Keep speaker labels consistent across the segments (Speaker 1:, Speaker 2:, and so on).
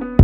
Speaker 1: thank you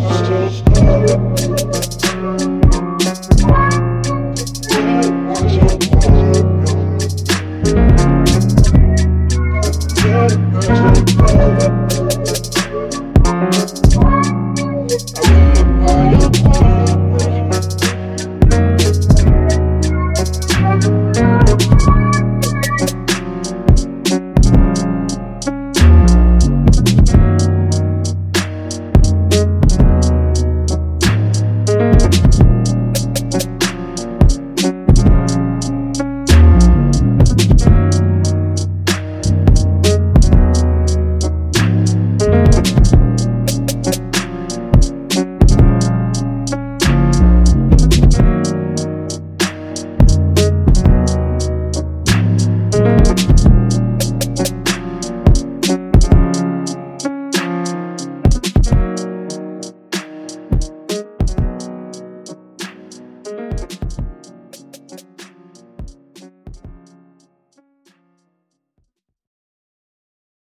Speaker 2: still